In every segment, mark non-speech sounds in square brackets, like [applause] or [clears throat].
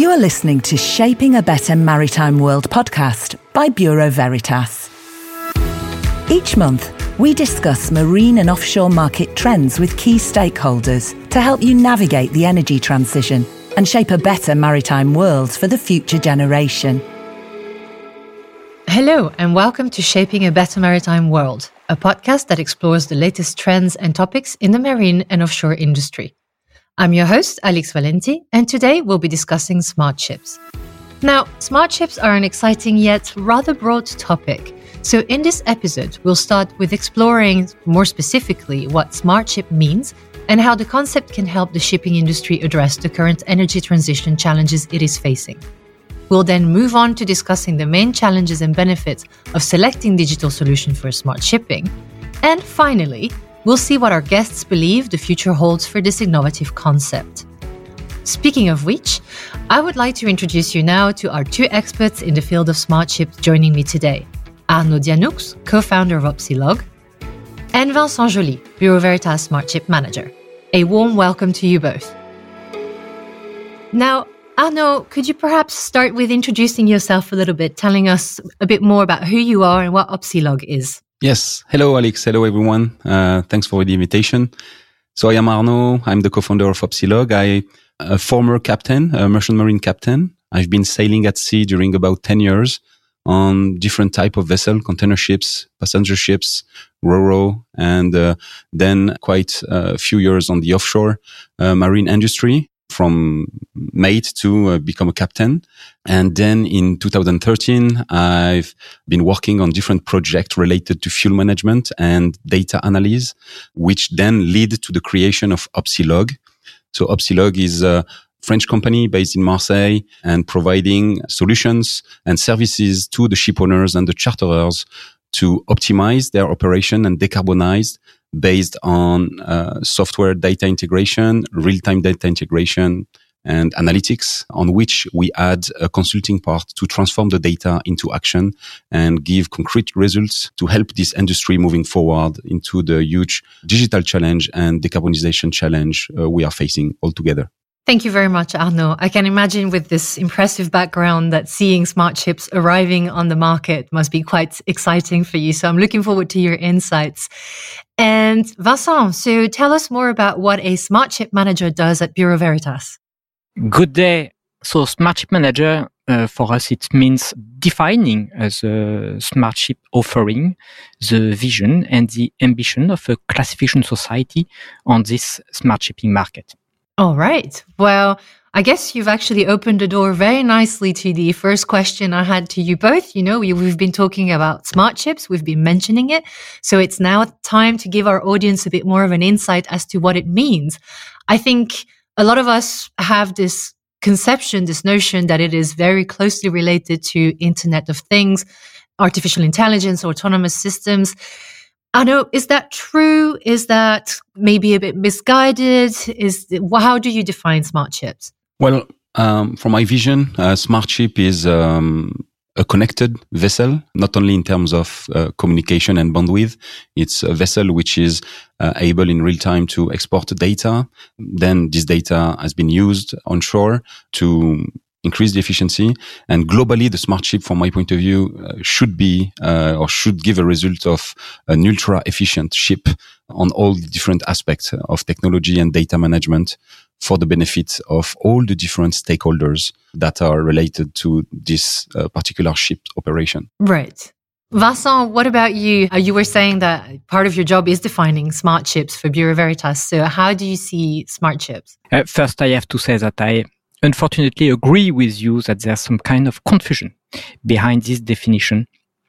You are listening to Shaping a Better Maritime World podcast by Bureau Veritas. Each month, we discuss marine and offshore market trends with key stakeholders to help you navigate the energy transition and shape a better maritime world for the future generation. Hello, and welcome to Shaping a Better Maritime World, a podcast that explores the latest trends and topics in the marine and offshore industry. I'm your host, Alex Valenti, and today we'll be discussing smart ships. Now, smart ships are an exciting yet rather broad topic. So, in this episode, we'll start with exploring more specifically what smart ship means and how the concept can help the shipping industry address the current energy transition challenges it is facing. We'll then move on to discussing the main challenges and benefits of selecting digital solution for smart shipping. And finally, We'll see what our guests believe the future holds for this innovative concept. Speaking of which, I would like to introduce you now to our two experts in the field of smart ships joining me today Arnaud Dianoux, co founder of Opsealog, and Vincent Joly, Bureau Veritas Smart Ship Manager. A warm welcome to you both. Now, Arnaud, could you perhaps start with introducing yourself a little bit, telling us a bit more about who you are and what Opsealog is? Yes. Hello, Alex. Hello, everyone. Uh, thanks for the invitation. So I am Arnaud. I'm the co-founder of Opsealog. I, a former captain, a merchant marine captain. I've been sailing at sea during about 10 years on different type of vessel, container ships, passenger ships, RoRo, and uh, then quite a few years on the offshore uh, marine industry from mate to uh, become a captain. And then in 2013, I've been working on different projects related to fuel management and data analysis, which then lead to the creation of Opsealog. So Opsealog is a French company based in Marseille and providing solutions and services to the ship owners and the charterers to optimize their operation and decarbonize based on uh, software data integration, real-time data integration, and analytics on which we add a consulting part to transform the data into action and give concrete results to help this industry moving forward into the huge digital challenge and decarbonization challenge uh, we are facing altogether. Thank you very much, Arnaud. I can imagine with this impressive background that seeing smart ships arriving on the market must be quite exciting for you. So I'm looking forward to your insights. And Vincent, so tell us more about what a smart ship manager does at Bureau Veritas. Good day. So smart ship manager uh, for us it means defining as a smart ship offering the vision and the ambition of a classification society on this smart shipping market. All right. Well, I guess you've actually opened the door very nicely to the first question I had to you both. You know, we, have been talking about smart ships, we've been mentioning it. So it's now time to give our audience a bit more of an insight as to what it means. I think a lot of us have this conception, this notion that it is very closely related to Internet of Things, artificial intelligence, autonomous systems. I know. Is that true? Is that maybe a bit misguided? Is how do you define smart ships? Well, um, from my vision, uh, smart ship is um, a connected vessel, not only in terms of uh, communication and bandwidth. It's a vessel which is uh, able in real time to export data. Then this data has been used onshore to increase the efficiency. And globally, the smart ship, from my point of view, uh, should be uh, or should give a result of an ultra efficient ship on all the different aspects of technology and data management for the benefit of all the different stakeholders that are related to this uh, particular ship operation. Right. Vincent, what about you? Uh, you were saying that part of your job is defining smart ships for Bureau Veritas. So, how do you see smart ships? Uh, first, I have to say that I unfortunately agree with you that there's some kind of confusion behind this definition.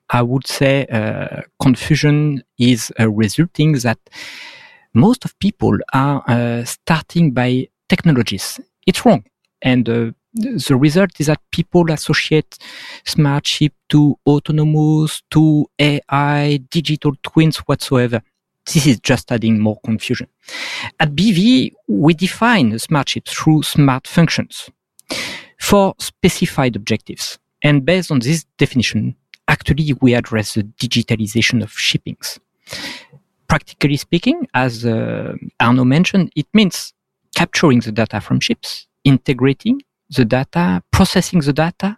I would say uh, confusion is uh, resulting that most of people are uh, starting by technologies. It's wrong. And uh, the result is that people associate smart ship to autonomous, to AI, digital twins whatsoever. This is just adding more confusion. At BV, we define a smart ships through smart functions for specified objectives. And based on this definition, actually we address the digitalization of shippings. Practically speaking, as uh, Arnaud mentioned, it means capturing the data from ships, integrating the data, processing the data.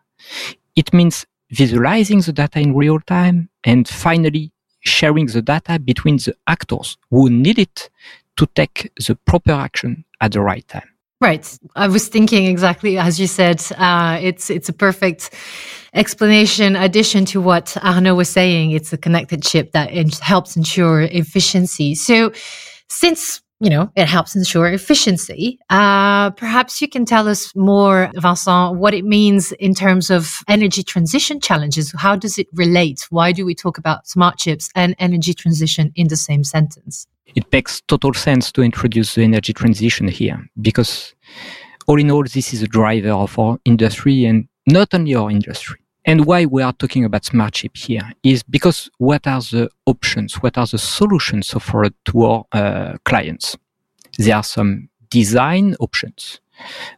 It means visualizing the data in real time and finally sharing the data between the actors who need it to take the proper action at the right time. Right. I was thinking exactly as you said. Uh, it's it's a perfect explanation, addition to what Arnaud was saying. It's a connected chip that helps ensure efficiency. So, since you know it helps ensure efficiency, uh, perhaps you can tell us more, Vincent, what it means in terms of energy transition challenges. How does it relate? Why do we talk about smart ships and energy transition in the same sentence? it makes total sense to introduce the energy transition here because all in all, this is a driver of our industry and not only our industry. And why we are talking about smart chip here is because what are the options? What are the solutions offered to our uh, clients? There are some design options,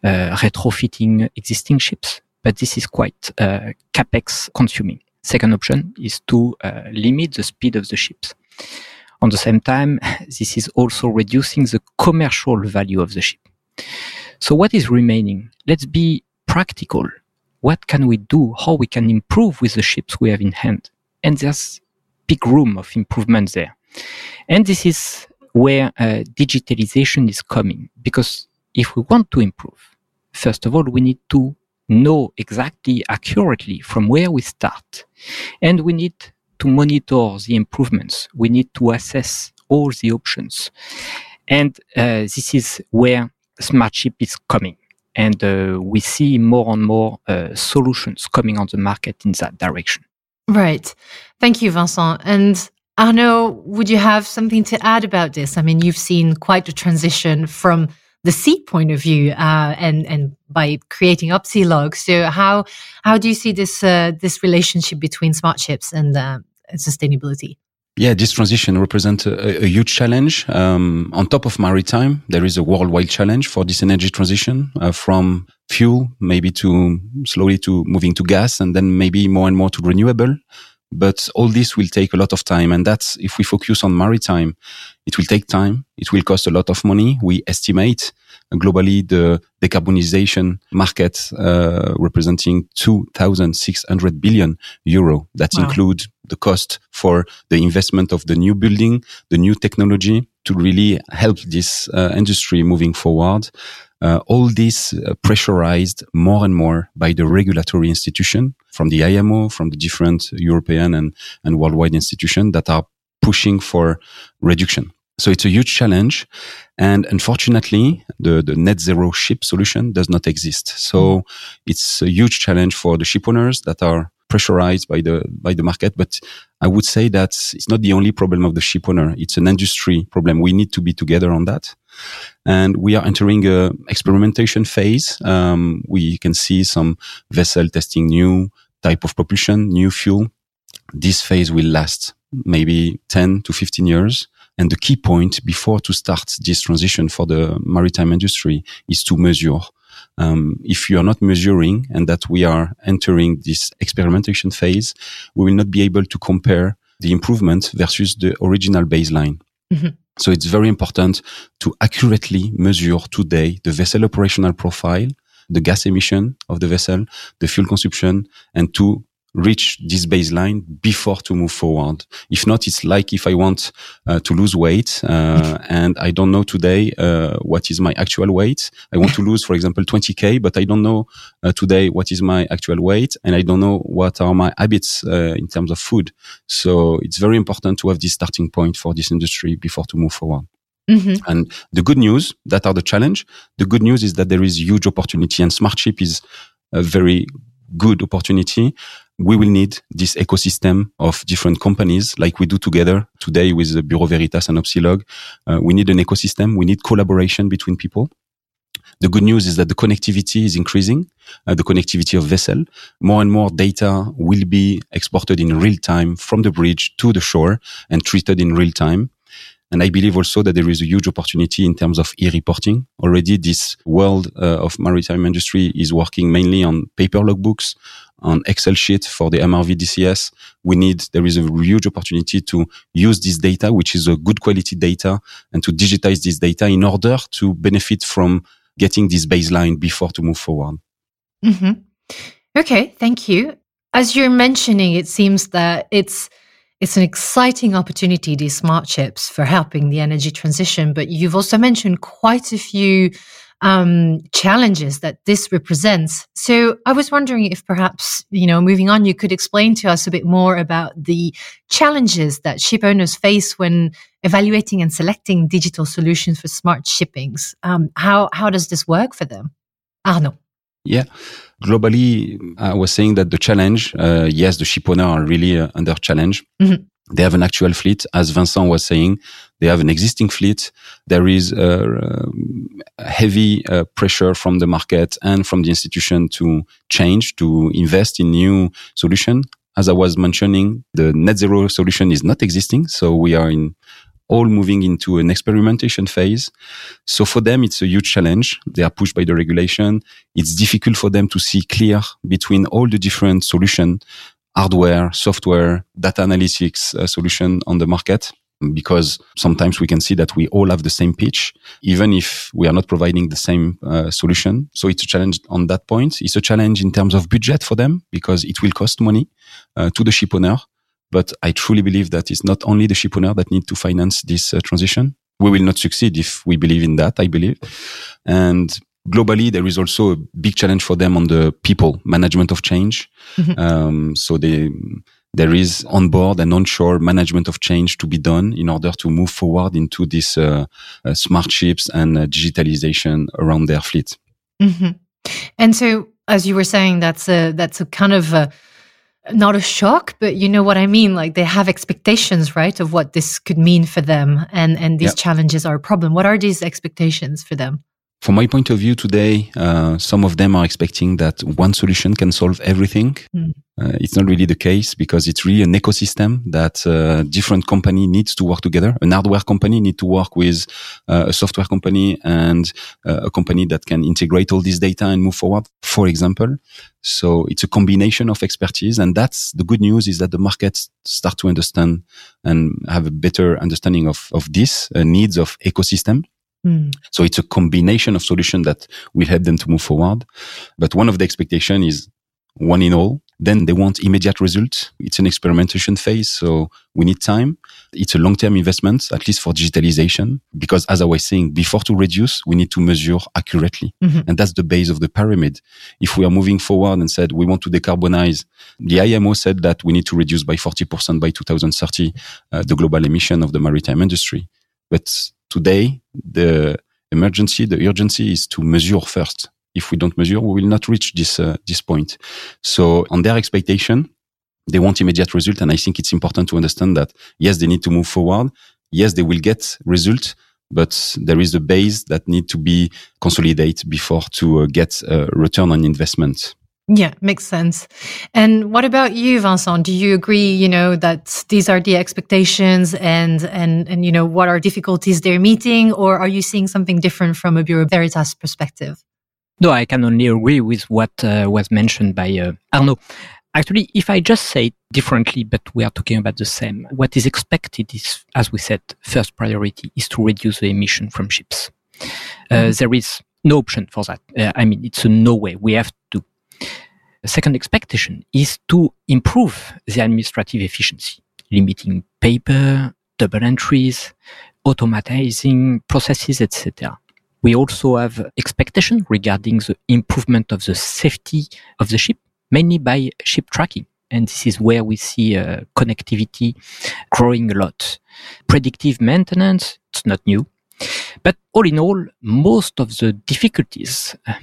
uh, retrofitting existing chips, but this is quite uh, capex consuming. Second option is to uh, limit the speed of the chips. On the same time, [laughs] this is also reducing the commercial value of the ship. So what is remaining? Let's be practical. What can we do? How we can improve with the ships we have in hand? And there's big room of improvement there. And this is where uh, digitalization is coming. Because if we want to improve, first of all, we need to know exactly accurately from where we start. And we need to monitor the improvements. We need to assess all the options. And uh, this is where smart chip is coming. And uh, we see more and more uh, solutions coming on the market in that direction. Right. Thank you, Vincent. And Arnaud, would you have something to add about this? I mean, you've seen quite a transition from the seat point of view, uh, and and by creating Opsealog. So how how do you see this uh, this relationship between smart chips and, uh, and sustainability? Yeah, this transition represents a, a huge challenge. Um, on top of maritime, there is a worldwide challenge for this energy transition uh, from fuel, maybe to slowly to moving to gas, and then maybe more and more to renewable. But all this will take a lot of time. And that's, if we focus on maritime, it will take time. It will cost a lot of money. We estimate globally the decarbonization market uh, representing 2,600 billion euro. That wow. include the cost for the investment of the new building, the new technology to really help this uh, industry moving forward. Uh, all this uh, pressurized more and more by the regulatory institution from the IMO, from the different European and, and worldwide institutions that are pushing for reduction. So it's a huge challenge. And unfortunately, the, the net zero ship solution does not exist. So mm. it's a huge challenge for the ship owners that are pressurized by the by the market. But I would say that it's not the only problem of the ship owner. It's an industry problem. We need to be together on that. And we are entering a experimentation phase. Um, we can see some vessel testing new type of propulsion, new fuel. This phase will last maybe 10 to 15 years. And the key point before to start this transition for the maritime industry is to measure. Um, if you are not measuring and that we are entering this experimentation phase, we will not be able to compare the improvement versus the original baseline. Mm-hmm. So it's very important to accurately measure today the vessel operational profile, the gas emission of the vessel, the fuel consumption, and to reach this baseline before to move forward. If not, it's like if I want uh, to lose weight uh, and I don't know today uh, what is my actual weight. I want to lose, for example, 20k, but I don't know uh, today what is my actual weight, and I don't know what are my habits uh, in terms of food. So it's very important to have this starting point for this industry before to move forward. Mm-hmm. And the good news that are the challenge. The good news is that there is huge opportunity, and smart chip is a very good opportunity we will need this ecosystem of different companies like we do together today with the Bureau Veritas and Opsealog. Uh, we need an ecosystem. We need collaboration between people. The good news is that the connectivity is increasing, uh, the connectivity of vessel. More and more data will be exported in real time from the bridge to the shore and treated in real time. And I believe also that there is a huge opportunity in terms of e-reporting. Already this world uh, of maritime industry is working mainly on paper logbooks, on Excel sheet for the MRV DCS. We need, there is a huge opportunity to use this data, which is a good quality data and to digitize this data in order to benefit from getting this baseline before to move forward. Mm-hmm. Okay, thank you. As you're mentioning, it seems that it's it's an exciting opportunity, these smart ships, for helping the energy transition. But you've also mentioned quite a few um, challenges that this represents. So I was wondering if perhaps, you know, moving on, you could explain to us a bit more about the challenges that ship owners face when evaluating and selecting digital solutions for smart shippings. Um, how, how does this work for them? Arnaud. Yeah. Globally, I was saying that the challenge, uh, yes, the ship owner are really uh, under challenge. Mm-hmm. They have an actual fleet, as Vincent was saying. They have an existing fleet. There is uh, heavy uh, pressure from the market and from the institution to change, to invest in new solution. As I was mentioning, the net zero solution is not existing. So we are in all moving into an experimentation phase. So for them, it's a huge challenge. They are pushed by the regulation. It's difficult for them to see clear between all the different solution, hardware, software, data analytics uh, solution on the market. Because sometimes we can see that we all have the same pitch, even if we are not providing the same uh, solution. So it's a challenge on that point. It's a challenge in terms of budget for them because it will cost money uh, to the ship owner. But I truly believe that it's not only the ship owner that need to finance this uh, transition. We will not succeed if we believe in that, I believe. And globally, there is also a big challenge for them on the people management of change. Mm-hmm. Um, so they, there is on board and onshore management of change to be done in order to move forward into this uh, uh, smart ships and uh, digitalization around their fleet. Mm-hmm. And so, as you were saying, that's a that's a kind of a not a shock, but you know what I mean. Like they have expectations, right, of what this could mean for them, and and these challenges are a problem. What are these expectations for them? From my point of view today, uh, some of them are expecting that one solution can solve everything. Mm. Uh, it's not really the case because it's really an ecosystem that uh, different company needs to work together. An hardware company need to work with uh, a software company and uh, a company that can integrate all this data and move forward, for example. So it's a combination of expertise. And that's the good news is that the markets start to understand and have a better understanding of, of this uh, needs of ecosystem. Mm. So it's a combination of solutions that will help them to move forward. But one of the expectation is one in all. Then they want immediate results. It's an experimentation phase. So we need time. It's a long-term investment, at least for digitalization, because as I was saying, before to reduce, we need to measure accurately. Mm-hmm. And that's the base of the pyramid. If we are moving forward and said we want to decarbonize, the IMO said that we need to reduce by 40% by 2030, uh, the global emission of the maritime industry. But today, the emergency, the urgency is to measure first. If we don't measure, we will not reach this uh, this point. So, on their expectation, they want immediate result, and I think it's important to understand that yes, they need to move forward. Yes, they will get result, but there is a base that need to be consolidated before to uh, get a return on investment. Yeah, makes sense. And what about you, Vincent? Do you agree, you know, that these are the expectations and, and, and, you know, what are difficulties they're meeting? Or are you seeing something different from a Bureau Veritas perspective? No, I can only agree with what uh, was mentioned by uh, Arnaud. Actually, if I just say it differently, but we are talking about the same, what is expected is, as we said, first priority is to reduce the emission from ships. Uh, mm-hmm. There is no option for that. Uh, I mean, it's a no way. We have to the second expectation is to improve the administrative efficiency, limiting paper, double entries, automatizing processes, etc. We also have expectation regarding the improvement of the safety of the ship, mainly by ship tracking. And this is where we see uh, connectivity growing a lot. Predictive maintenance, it's not new. But all in all, most of the difficulties uh,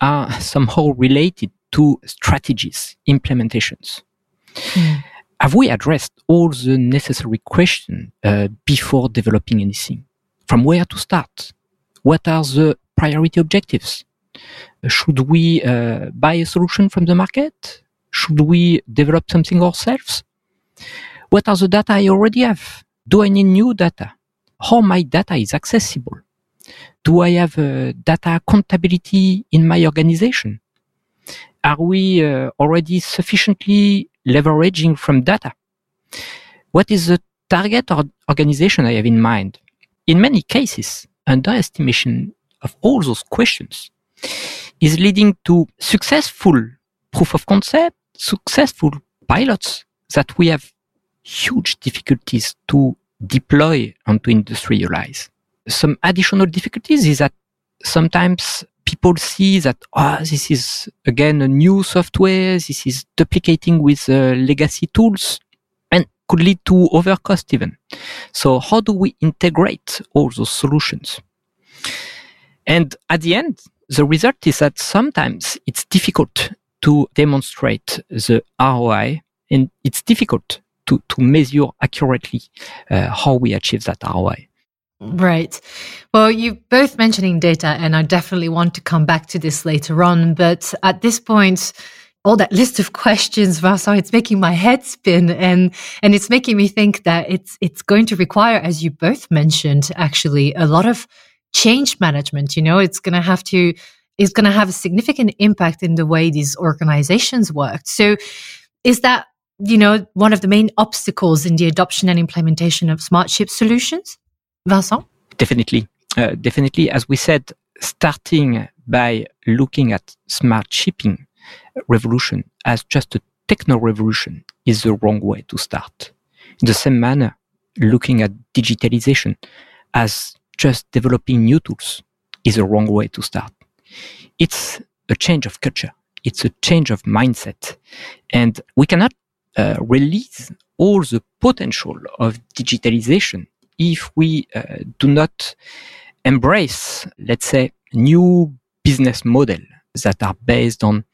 are somehow related to strategies, implementations. Mm. Have we addressed all the necessary questions uh, before developing anything? From where to start? What are the priority objectives? Should we uh, buy a solution from the market? Should we develop something ourselves? What are the data I already have? Do I need new data? How my data is accessible? Do I have uh, data accountability in my organization? Are we uh, already sufficiently leveraging from data? What is the target or organization I have in mind? In many cases, underestimation of all those questions is leading to successful proof of concept, successful pilots that we have huge difficulties to deploy and to industrialize. Some additional difficulties is that sometimes people see that oh, this is again a new software, this is duplicating with uh, legacy tools, and could lead to overcost even. So how do we integrate all those solutions? And at the end, the result is that sometimes it's difficult to demonstrate the ROI and it's difficult to, to measure accurately uh, how we achieve that ROI. Right. Well, you both mentioning data, and I definitely want to come back to this later on. But at this point, all that list of questions, Vincent, it's making my head spin, and and it's making me think that it's it's going to require, as you both mentioned, actually a lot of change management. You know, it's going to have to it's going to have a significant impact in the way these organizations work. So, is that you know one of the main obstacles in the adoption and implementation of smart ship solutions? Vincent? Definitely. Uh, definitely. As we said, starting by looking at smart shipping revolution as just a techno revolution is the wrong way to start. In the same manner, looking at digitalization as just developing new tools is the wrong way to start. It's a change of culture. It's a change of mindset. And we cannot uh, release all the potential of digitalization if we uh, do not embrace, let's say, new business model that are based on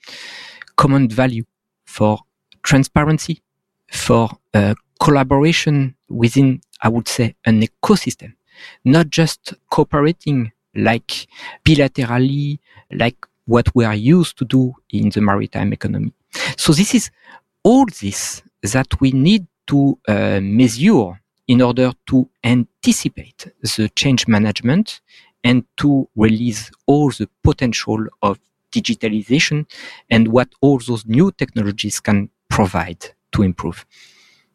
common value for transparency, for uh, collaboration within, I would say, an ecosystem, not just cooperating like bilaterally, like what we are used to do in the maritime economy. So this is all this that we need to uh, measure in order to anticipate the change management and to release all the potential of digitalization and what all those new technologies can provide to improve.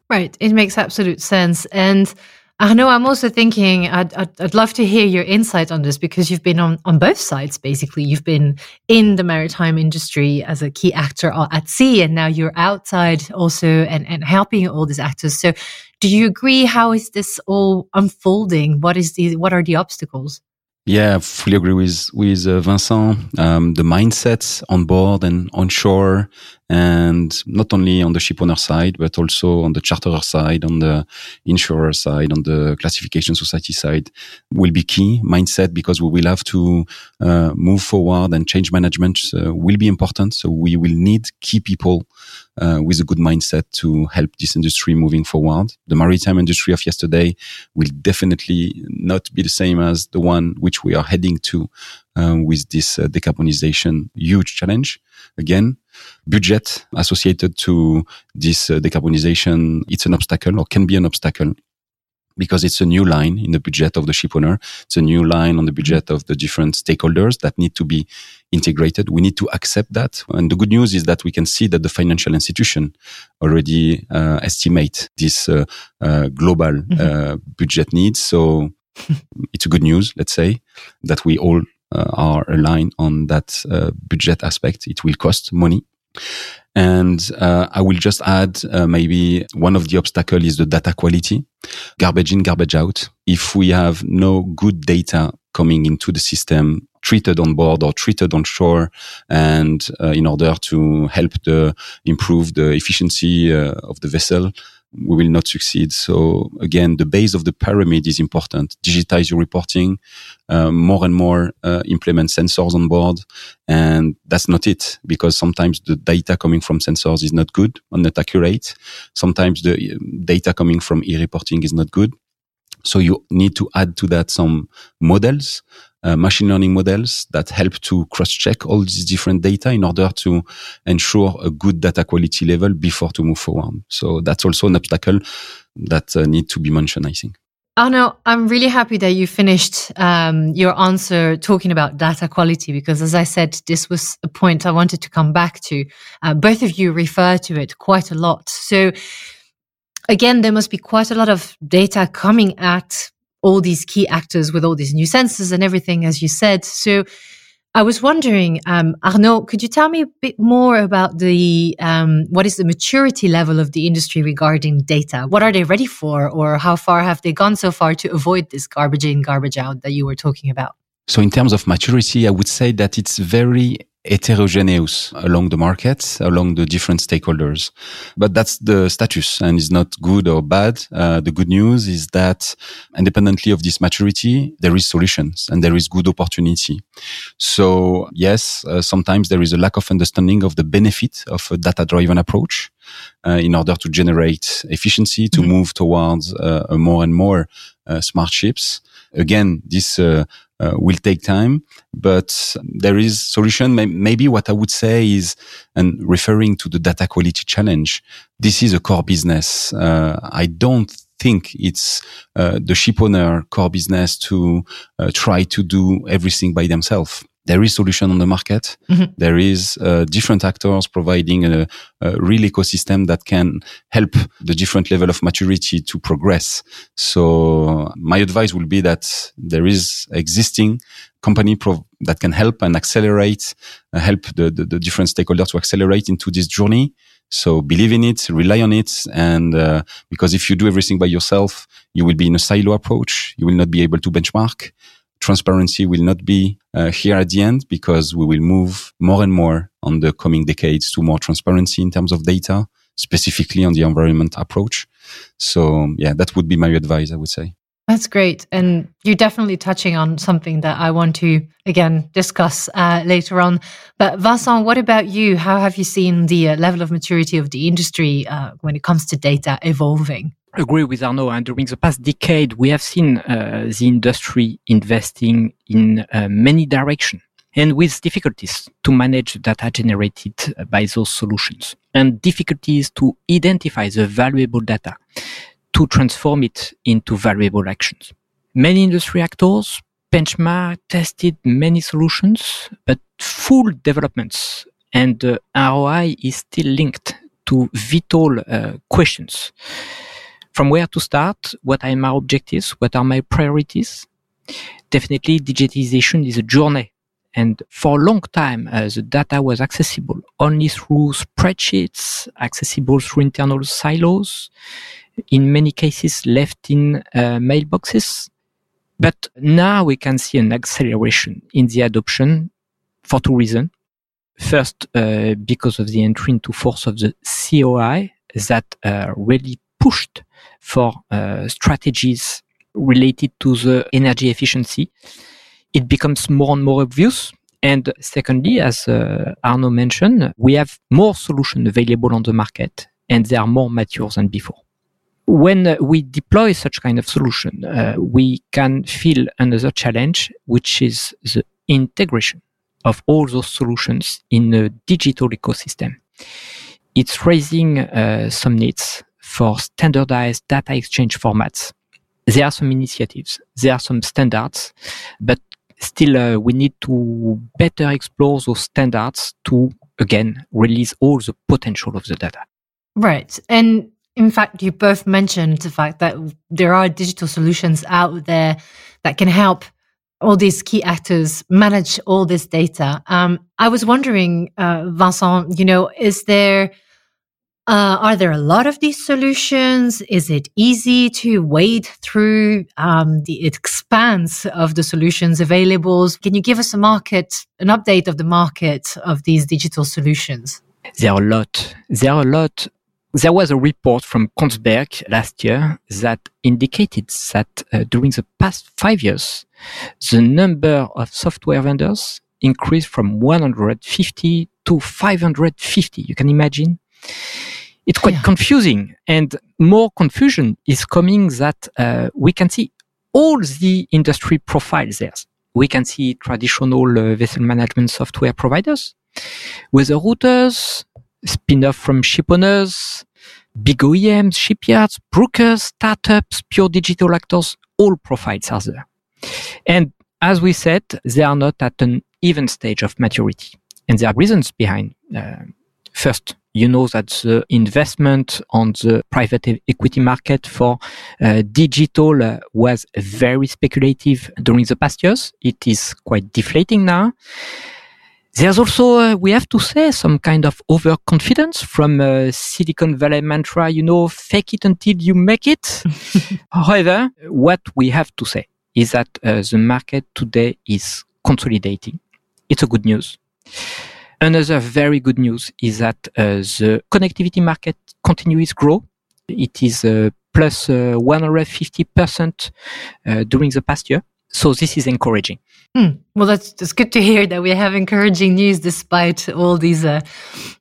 Right. It makes absolute sense. And uh, I know I'm also thinking I'd, I'd, I'd, love to hear your insight on this because you've been on, on both sides, basically. You've been in the maritime industry as a key actor at sea, and now you're outside also and, and helping all these actors. So do you agree? How is this all unfolding? What is the, what are the obstacles? Yeah, I fully agree with with uh, Vincent. Um, the mindsets on board and on shore, and not only on the ship owner side, but also on the charterer side, on the insurer side, on the classification society side, will be key mindset because we will have to uh, move forward and change management uh, will be important. So we will need key people uh, with a good mindset to help this industry moving forward. The maritime industry of yesterday will definitely not be the same as the one which we are heading to um, with this uh, decarbonization huge challenge. Again, budget associated to this uh, decarbonization, it's an obstacle or can be an obstacle because it's a new line in the budget of the ship owner. It's a new line on the budget of the different stakeholders that need to be integrated. We need to accept that. And the good news is that we can see that the financial institution already uh, estimate this uh, uh, global mm-hmm. Uh, budget needs. So [laughs] it's a good news, let's say, that we all uh, are aligned on that uh, budget aspect. It will cost money. And uh, I will just add uh, maybe one of the obstacles is the data quality, garbage in, garbage out. If we have no good data coming into the system, treated on board or treated on shore, and uh, in order to help the improve the efficiency uh, of the vessel, we will not succeed. So again, the base of the pyramid is important. Digitize your reporting, uh, more and more uh, implement sensors on board. And that's not it because sometimes the data coming from sensors is not good or not accurate. Sometimes the um, data coming from e-reporting is not good. So you need to add to that some models uh, machine learning models that help to cross-check all these different data in order to ensure a good data quality level before to move forward. So that's also an obstacle that uh, need to be mentioned, I think. Arnaud, I'm really happy that you finished um, your answer talking about data quality because, as I said, this was a point I wanted to come back to. Uh, both of you refer to it quite a lot. So, again, there must be quite a lot of data coming at all these key actors with all these new sensors and everything, as you said. So I was wondering, um, Arnaud, could you tell me a bit more about the um, what is the maturity level of the industry regarding data? What are they ready for, or how far have they gone so far to avoid this garbage in, garbage out that you were talking about? So, in terms of maturity, I would say that it's very heterogeneous along the market, along the different stakeholders. But that's the status and is not good or bad. Uh, the good news is that independently of this maturity, there is solutions and there is good opportunity. So yes, uh, sometimes there is a lack of understanding of the benefit of a data driven approach. Uh, in order to generate efficiency, to mm-hmm. move towards uh, a more and more uh, smart ships. Again, this uh, will take time, but there is solution. Maybe what I would say is, and referring to the data quality challenge, this is a core business. Uh, I don't think it's uh, the ship owner core business to uh, try to do everything by themselves there is solution on the market. Mm-hmm. There is uh, different actors providing a, a, real ecosystem that can help the different level of maturity to progress. So my advice will be that there is existing company prov- that can help and accelerate, uh, help the, the, the, different stakeholders to accelerate into this journey. So believe in it, rely on it. And, uh, because if you do everything by yourself, you will be in a silo approach. You will not be able to benchmark transparency will not be uh, here at the end because we will move more and more on the coming decades to more transparency in terms of data, specifically on the environment approach. So yeah, that would be my advice, I would say. That's great. And you're definitely touching on something that I want to, again, discuss uh, later on. But Vincent, what about you? How have you seen the uh, level of maturity of the industry uh, when it comes to data evolving? Agree with Arnaud. And during the past decade, we have seen uh, the industry investing in uh, many directions and with difficulties to manage data generated by those solutions and difficulties to identify the valuable data to transform it into valuable actions. Many industry actors benchmark tested many solutions, but full developments and uh, ROI is still linked to vital uh, questions from where to start, what are my objectives, what are my priorities. Definitely digitization is a journey. And for a long time, uh, the data was accessible only through spreadsheets, accessible through internal silos, in many cases left in uh, mailboxes. But now we can see an acceleration in the adoption for two reasons. First, uh, because of the entry into force of the CII that uh, really pushed for uh, strategies related to the energy efficiency, it becomes more and more obvious. And secondly, as uh, Arnaud mentioned, we have more solutions available on the market and they are more mature than before. When uh, we deploy such kind of solution, uh, we can feel another challenge, which is the integration of all those solutions in a digital ecosystem. It's raising uh, some needs for standardized data exchange formats. There are some initiatives, there are some standards, but still uh, we need to better explore those standards to again release all the potential of the data. Right. And in fact, you both mentioned the fact that there are digital solutions out there that can help all these key actors manage all this data. Um, I was wondering, uh, Vincent, you know, is there uh, are there a lot of these solutions? Is it easy to wade through um, the expanse of the solutions available? Can you give us a market, an update of the market of these digital solutions? There are a lot. There are a lot. There was a report from Kongsberg last year that indicated that uh, during the past five years, the number of software vendors increased from 150 to 550. You can imagine it's quite yeah. confusing and more confusion is coming that uh, we can see all the industry profiles there. We can see traditional uh, vessel management software providers, weather routers, spin-off from ship owners, big OEMs, shipyards, brokers, startups, pure digital actors, all profiles are there. And as we said, they are not at an even stage of maturity. And there are reasons behind. Uh, first, you know that the investment on the private equity market for uh, digital uh, was very speculative during the past years. It is quite deflating now. There's also, uh, we have to say, some kind of overconfidence from uh, Silicon Valley mantra, you know, fake it until you make it. [laughs] However, what we have to say is that uh, the market today is consolidating. It's a good news. Another very good news is that uh, the connectivity market continues to grow. It is uh, plus 150% uh, during the past year. So this is encouraging. Hmm. Well, that's, that's good to hear that we have encouraging news despite all these uh,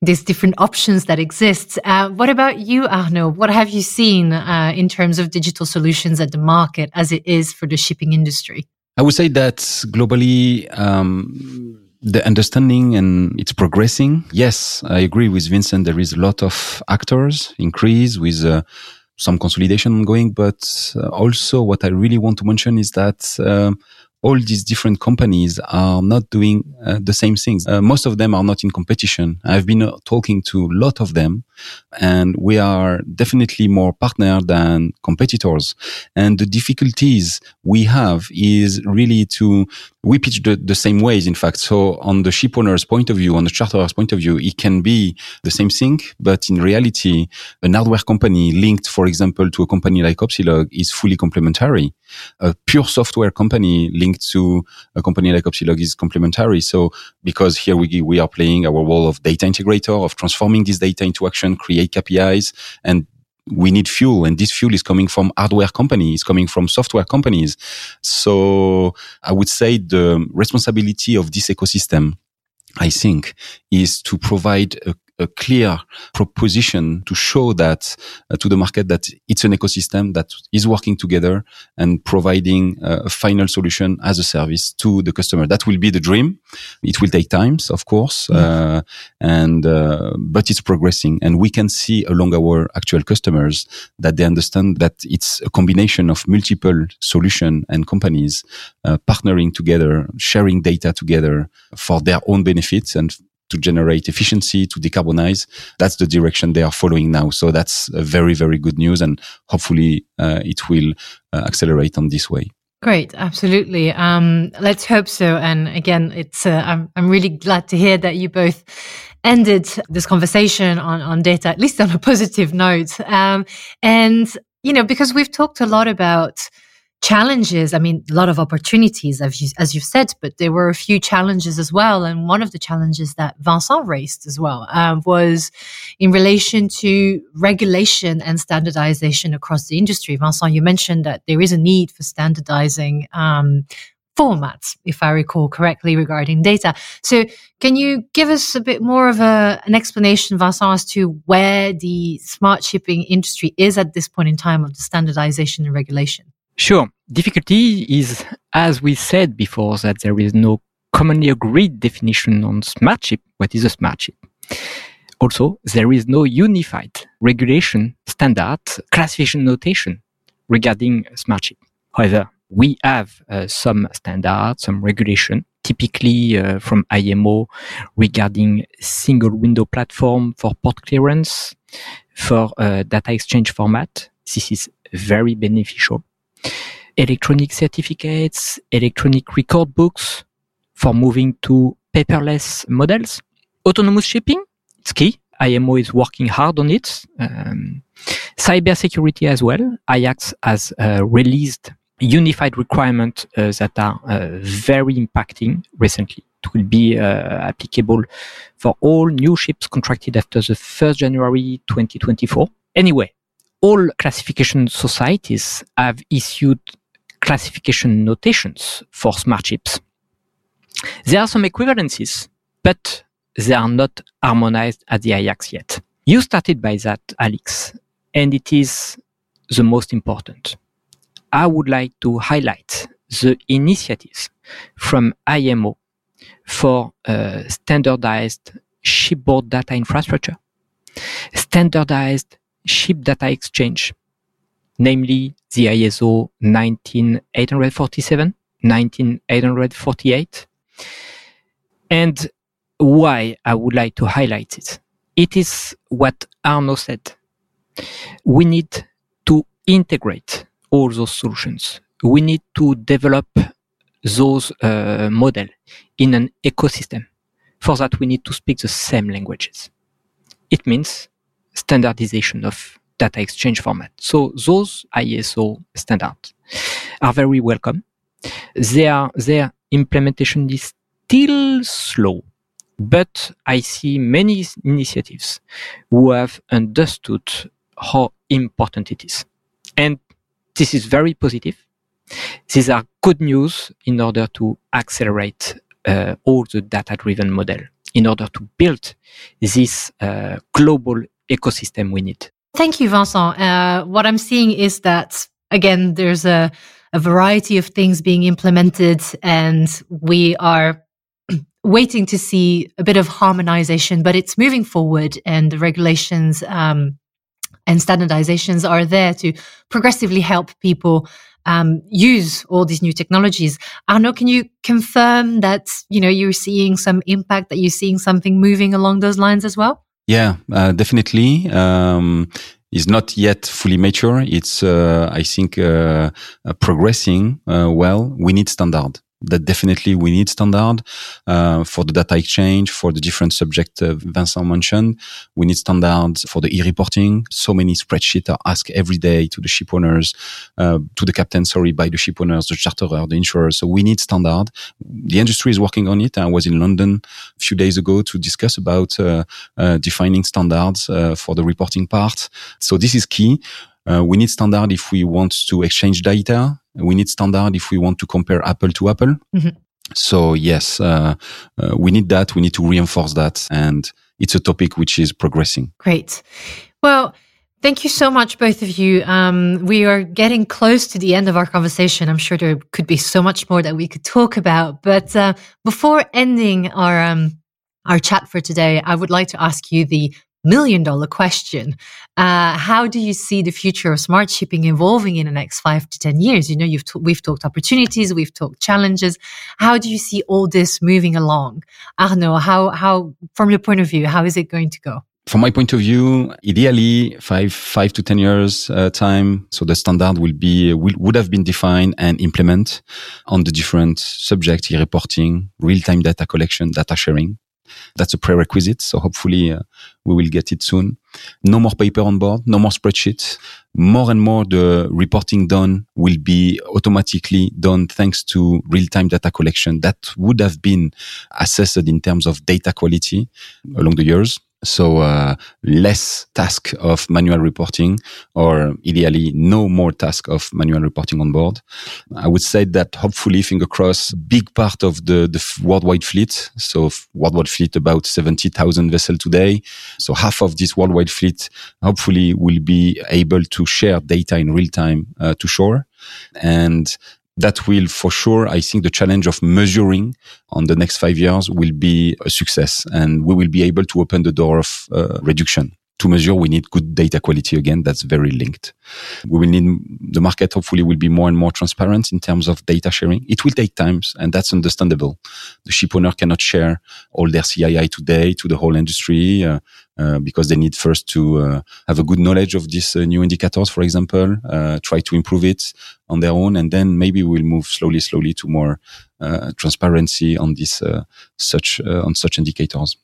these different options that exist. Uh, what about you, Arnaud? What have you seen uh, in terms of digital solutions at the market as it is for the shipping industry? I would say that globally, um, the understanding and it's progressing. Yes, I agree with Vincent. There is a lot of actors increase with uh, some consolidation ongoing, but uh, also what I really want to mention is that um, all these different companies are not doing uh, the same things. Uh, most of them are not in competition. I've been uh, talking to a lot of them and we are definitely more partner than competitors. And the difficulties we have is really to, we pitch the, the same ways, in fact. So on the ship owner's point of view, on the charterer's point of view, it can be the same thing, but in reality, an hardware company linked, for example, to a company like Opsealog is fully complementary. A pure software company linked linked to a company like Opsealog is complementary. So because here we, we are playing our role of data integrator, of transforming this data into action, create KPIs and we need fuel and this fuel is coming from hardware companies, coming from software companies. So I would say the responsibility of this ecosystem I think, is to provide a a clear proposition to show that uh, to the market that it's an ecosystem that is working together and providing uh, a final solution as a service to the customer. That will be the dream. It will take times, of course, uh, and uh, but it's progressing, and we can see along our actual customers that they understand that it's a combination of multiple solution and companies uh, partnering together, sharing data together for their own benefits and to generate efficiency, to decarbonize. That's the direction they are following now. So that's very, very good news. And hopefully uh, it will uh, accelerate on this way. Great, absolutely. Um, let's hope so. And again, it's uh, I'm I'm really glad to hear that you both ended this conversation on on data, at least on a [laughs] positive note. Um, and you know, because we've talked a lot about challenges. I mean, a lot of opportunities, as, you, as you've said, but there were a few challenges as well. And one of the challenges that Vincent raised as well um, was in relation to regulation and standardization across the industry. Vincent, you mentioned that there is a need for standardizing um, formats, if I recall correctly, regarding data. So, can you give us a bit more of a, an explanation, Vincent, as to where the smart shipping industry is at this point in time of the standardization and regulation? Sure. Difficulty is, as we said before, that there is no commonly agreed definition on smart chip. What is a smart chip? Also, there is no unified regulation standard classification notation regarding smart chip. However, we have uh, some standards, some regulation, typically uh, from IMO regarding single window platform for port clearance, for uh, data exchange format. This is very beneficial electronic certificates, electronic record books for moving to paperless models. Autonomous shipping, it's key. IMO is working hard on it. Um, cybersecurity as well. IACS has uh, released unified requirements uh, that are uh, very impacting recently. It will be uh, applicable for all new ships contracted after the 1st January 2024. Anyway, all classification societies have issued classification notations for smart chips. There are some equivalencies, but they are not harmonized at the IACS yet. You started by that, Alex, and it is the most important. I would like to highlight the initiatives from IMO for uh, standardized shipboard data infrastructure, standardized ship data exchange, namely the ISO 19847, 19848. And why I would like to highlight it it is what Arnaud said. We need to integrate all those solutions. We need to develop those uh, model in an ecosystem. For that, we need to speak the same languages. It means standardization of data exchange format. So those ISO standards are very welcome. Their, their implementation is still slow, but I see many initiatives who have understood how important it is. And this is very positive. These are good news in order to accelerate uh, all the data driven model in order to build this uh, global ecosystem we need. Thank you, Vincent. Uh, what I'm seeing is that, again, there's a, a variety of things being implemented, and we are [clears throat] waiting to see a bit of harmonization, but it's moving forward, and the regulations um, and standardizations are there to progressively help people um, use all these new technologies. Arnaud, can you confirm that you know you're seeing some impact, that you're seeing something moving along those lines as well? Yeah, uh, definitely. Um, is not yet fully mature. It's, uh, I think, uh, uh progressing uh, well. We need standard that definitely we need standard uh, for the data exchange for the different subject uh, Vincent mentioned. We need standards for the e-reporting. So many spreadsheets are asked every day to the ship owners, uh, to the captain, sorry, by the ship owners, the charterer, the insurer. So we need standard. The industry is working on it. I was in London a few days ago to discuss about uh, uh, defining standards uh, for the reporting part. So this is key. Uh, we need standard if we want to exchange data. We need standard if we want to compare apple to apple. Mm-hmm. So yes, uh, uh, we need that. We need to reinforce that, and it's a topic which is progressing. Great. Well. Thank you so much, both of you. Um, we are getting close to the end of our conversation. I'm sure there could be so much more that we could talk about. But uh, before ending our um, our chat for today, I would like to ask you the million dollar question. Uh, how do you see the future of smart shipping evolving in the next five to 10 years? You know, you've t- we've talked opportunities, we've talked challenges. How do you see all this moving along? Arnaud, how, how, from your point of view, how is it going to go? From my point of view, ideally five, five to 10 years uh, time. So the standard will be, will, would have been defined and implement on the different subject, reporting, real-time data collection, data sharing. That's a prerequisite. So hopefully uh, we will get it soon. No more paper on board, no more spreadsheets. More and more the reporting done will be automatically done thanks to real-time data collection that would have been assessed in terms of data quality along the years. So uh, less task of manual reporting, or ideally no more task of manual reporting on board. I would say that hopefully, finger cross, big part of the, the worldwide fleet. So worldwide fleet about 70,000 vessels today. So half of this worldwide fleet hopefully will be able to share data in real time uh, to shore. And that will for sure, I think the challenge of measuring on the next five years will be a success and we will be able to open the door of uh, reduction. To measure, we need good data quality again. That's very linked. We will need the market hopefully will be more and more transparent in terms of data sharing. It will take times and that's understandable. The ship owner cannot share all their CII today to the whole industry. Uh, uh, because they need first to uh, have a good knowledge of these uh, new indicators, for example, uh, try to improve it on their own, and then maybe we'll move slowly, slowly to more transparency on this such on such indicators.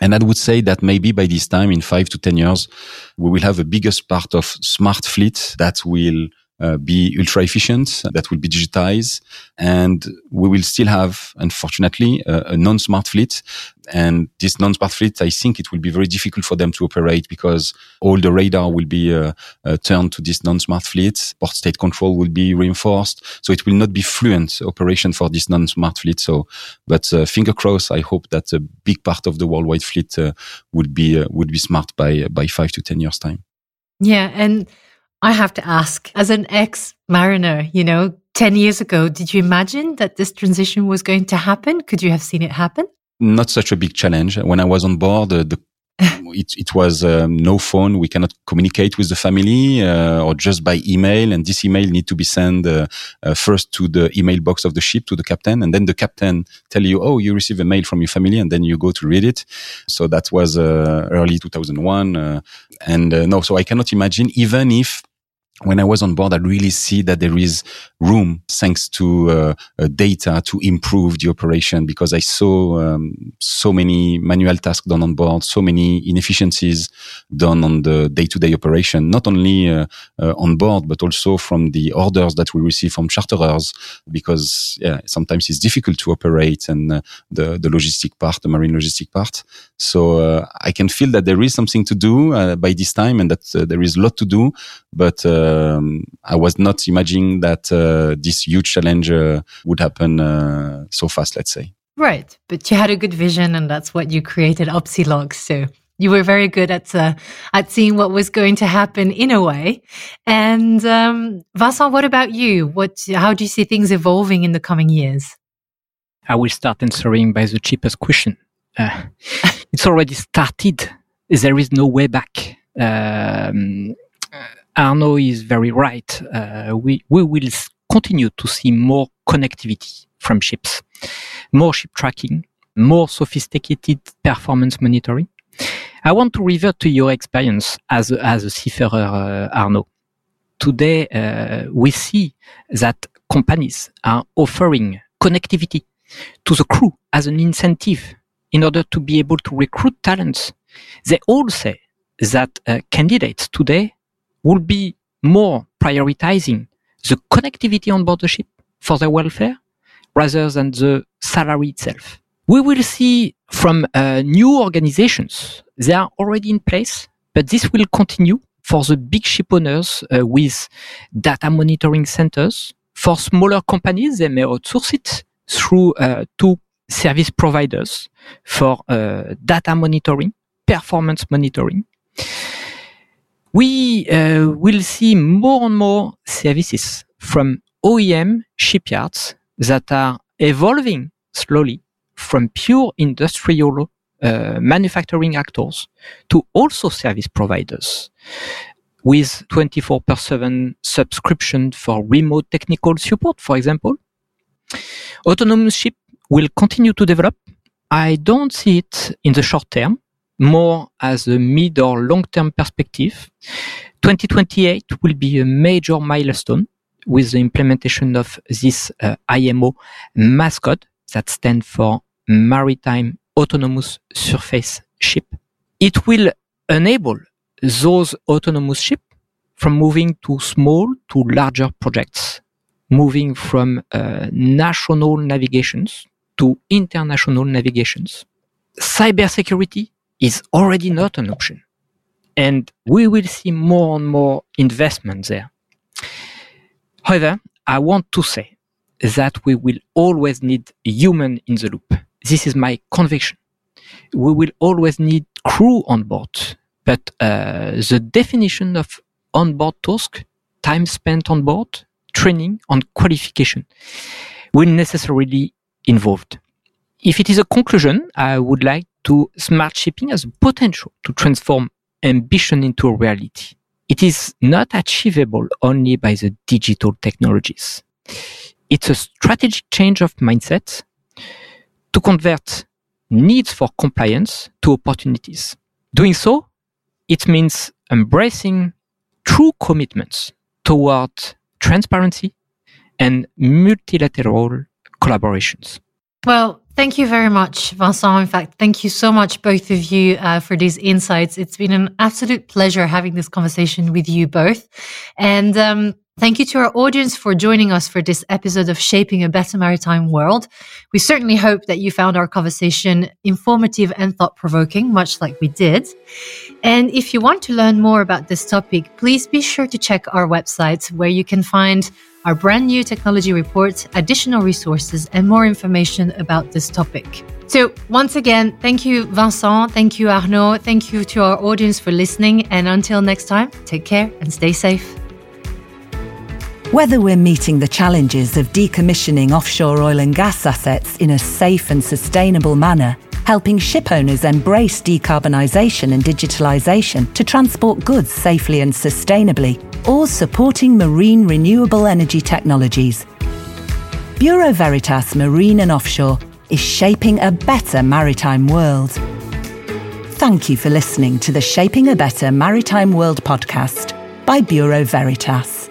And I would say that maybe by this time, in five to ten years, we will have a biggest part of smart fleet that will uh, be ultra efficient, that will be digitized, and we will still have, unfortunately, a, a non-smart fleet. And this non-smart fleet, I think it will be very difficult for them to operate because all the radar will be uh, uh, turned to this non-smart fleet. Port state control will be reinforced, so it will not be fluent operation for this non-smart fleet. So, but uh, finger crossed, I hope that a big part of the worldwide fleet uh, would be uh, would be smart by by five to ten years time. Yeah, and I have to ask, as an ex mariner, you know, 10 years ago, did you imagine that this transition was going to happen? Could you have seen it happen? Not such a big challenge. When I was on board, uh, the [laughs] it, it was um, no phone. We cannot communicate with the family uh, or just by email. And this email need to be sent uh, uh, first to the email box of the ship to the captain, and then the captain tell you, "Oh, you receive a mail from your family," and then you go to read it. So that was uh, early 2001, uh, and uh, no, so I cannot imagine even if when I was on board, I really see that there is room, thanks to uh, uh, data, to improve the operation because I saw um, so many manual tasks done on board, so many inefficiencies done on the day-to-day operation, not only uh, uh on board but also from the orders that we receive from charterers, because yeah, sometimes it's difficult to operate and uh, the the logistic part, the marine logistic part. So uh, I can feel that there is something to do by this time, and that there is a lot to do, but um, I was not imagining that uh, this huge challenge uh, would happen uh, so fast. Let's say. Right, but you had a good vision, and that's what you created Opsealog. So you were very good at uh, at seeing what was going to happen in a way. And um, Vincent, what about you? What? How do you see things evolving in the coming years? I will start answering by the cheapest question. Uh, [laughs] it's already started. There is no way back. Um, Arnaud is very right. Uh, we, we will continue to see more connectivity from ships, more ship tracking, more sophisticated performance monitoring. I want to revert to your experience as a, as a seafarer, uh, Arnaud. Today, uh, we see that companies are offering connectivity to the crew as an incentive in order to be able to recruit talents. They all say that uh, candidates today will be more prioritizing the connectivity on board the ship for their welfare rather than the salary itself. We will see from uh, new organizations, they are already in place, but this will continue for the big ship owners uh, with data monitoring centers. For smaller companies, they may outsource it through uh, two service providers for uh, data monitoring, performance monitoring we uh, will see more and more services from OEM shipyards that are evolving slowly from pure industrial uh, manufacturing actors to also service providers with 24 per 7 subscription for remote technical support, for example. Autonomous ship will continue to develop. I don't see it in the short term more as a mid or long-term perspective. 2028 will be a major milestone with the implementation of this uh, IMO MASS Code that stands for Maritime Autonomous Surface Ship. It will enable those autonomous ships from moving to small to larger projects, moving from uh, national navigations to international navigations. Cybersecurity is already not an option. And we will see more and more investment there. However, I want to say that we will always need human in the loop. This is my conviction. We will always need crew on board, but uh, the definition of on-board task, time spent on board, training, and qualification will necessarily involved. If it is a conclusion, I would like to smart shipping as a potential to transform ambition into reality. It is not achievable only by the digital technologies. It's a strategic change of mindset to convert needs for compliance to opportunities. Doing so, it means embracing true commitments toward transparency and multilateral collaborations. Well, Thank you very much, Vincent. In fact, thank you so much, both of you, uh, for these insights. It's been an absolute pleasure having this conversation with you both. And um, thank you to our audience for joining us for this episode of Shaping a Better Maritime World. We certainly hope that you found our conversation informative and thought provoking, much like we did. And if you want to learn more about this topic, please be sure to check our website where you can find our brand new technology report, additional resources, and more information about this topic. So, once again, thank you, Vincent. Thank you, Arnaud. Thank you to our audience for listening. And until next time, take care and stay safe. Whether we're meeting the challenges of decommissioning offshore oil and gas assets in a safe and sustainable manner, helping ship owners embrace decarbonisation and digitalisation to transport goods safely and sustainably, or supporting marine renewable energy technologies. Bureau Veritas Marine and Offshore is shaping a better maritime world. Thank you for listening to the Shaping a Better Maritime World podcast by Bureau Veritas.